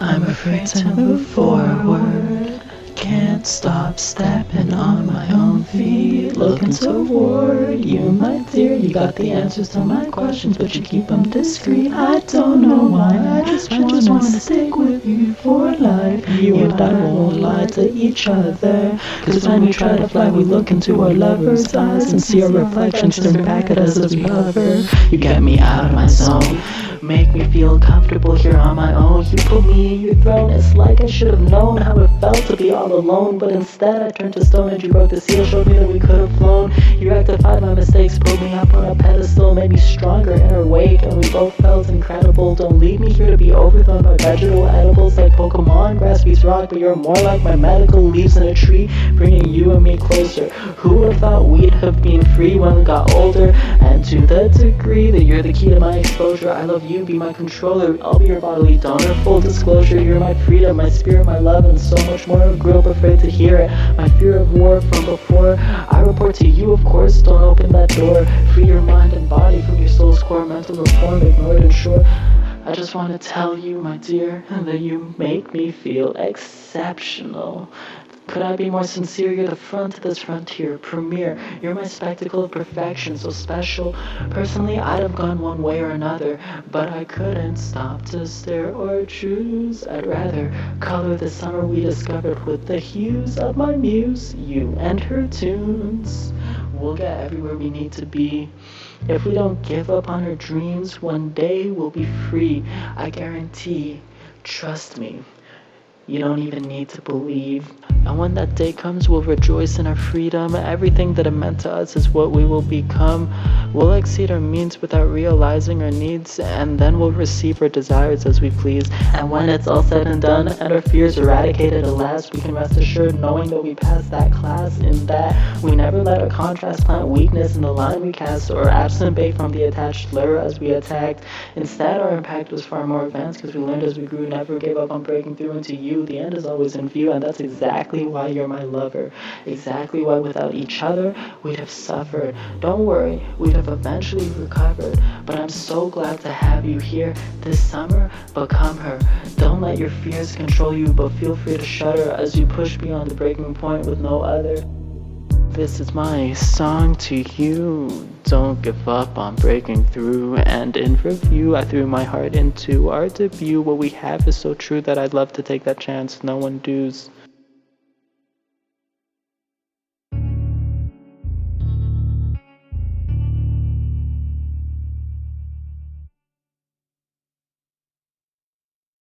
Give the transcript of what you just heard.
I'm afraid to move forward. Can't stop stepping on my own feet. Looking toward you, my dear. You got the answers to my questions, but you keep them discreet. I don't know why. I just, I just want to stick with you for life. You and I won't lie to each other. Cause when we try to fly, we look into our lover's eyes and see our reflections turn back at us as we hover. You get me out of my zone. Make me feel comfortable here on my own. You put me in your throne. It's like I should have known how it felt to be all alone. But instead, I turned to stone and you broke the seal. Showed me that we could have flown. You rectified my mistakes, put me up on a pedestal, made me stronger in our wake. And we both felt incredible. Don't leave me here to be overthrown by vegetable edibles like Pokemon. Grass beats rock, but you're more like my medical leaves in a tree, bringing you and me closer. Who would have thought we'd have been free when we got older? And to the degree that you're the key to my exposure, I love you, be my controller. I'll be your bodily donor. Full disclosure, you're my freedom, my spirit, my love, and so much more. I grew up afraid to hear it. My fear of war from before. I report to you, of course. Don't open that door. Free your mind and body from your soul's core. Mental reform, ignored and sure. I just want to tell you, my dear, that you make me feel exceptional. Could I be more sincere? You're the front of this frontier, premier. You're my spectacle of perfection, so special. Personally, I'd have gone one way or another, but I couldn't stop to stare or choose. I'd rather color the summer we discovered with the hues of my muse, you and her tunes. We'll get everywhere we need to be. If we don't give up on our dreams, one day we'll be free. I guarantee. Trust me. You don't even need to believe. And when that day comes, we'll rejoice in our freedom. Everything that it meant to us is what we will become. We'll exceed our means without realizing our needs, and then we'll receive our desires as we please. And when it's all said and done, and our fears eradicated at last, we can rest assured knowing that we passed that class, in that we never let our contrast plant weakness in the line we cast, or absent bait from the attached lure as we attacked. Instead, our impact was far more advanced because we learned as we grew, never gave up on breaking through into you. The end is always in view, and that's exactly why you're my lover. Exactly why without each other we'd have suffered. Don't worry, we'd have eventually recovered. But I'm so glad to have you here this summer. Become her. Don't let your fears control you, but feel free to shudder as you push beyond the breaking point with no other. This is my song to you. Don't give up on breaking through. And in review, I threw my heart into our debut. What we have is so true that I'd love to take that chance. No one does.